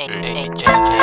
H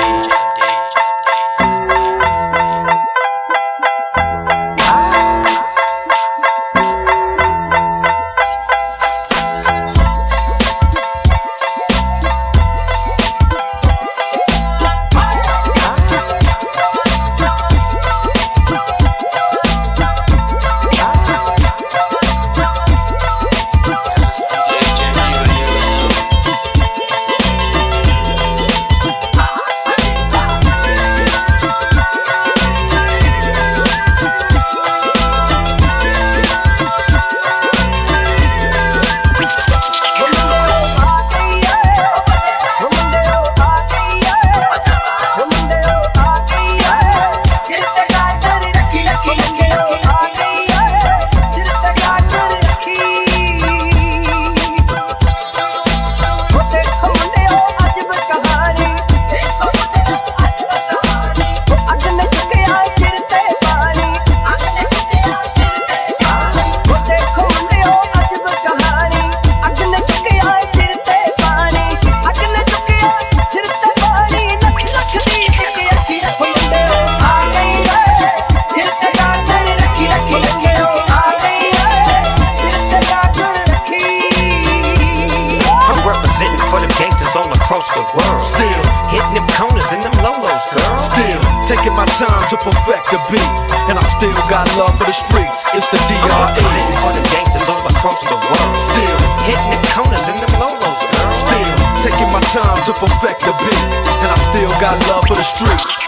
world. Still hitting them corners and them lolos, girl. Still taking my time to perfect the beat, and I still got love for the streets. It's the DRE. I'm for the gangsters all across the world. Still hitting them corners and them lolos, girl. Still taking my time to perfect the beat, and I still got love for the streets.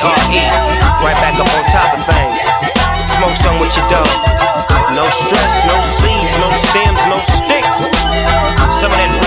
D-R-E. Right back up on top of things. Smoke some with your dog. No stress, no seeds, no stems, no sticks. Some of that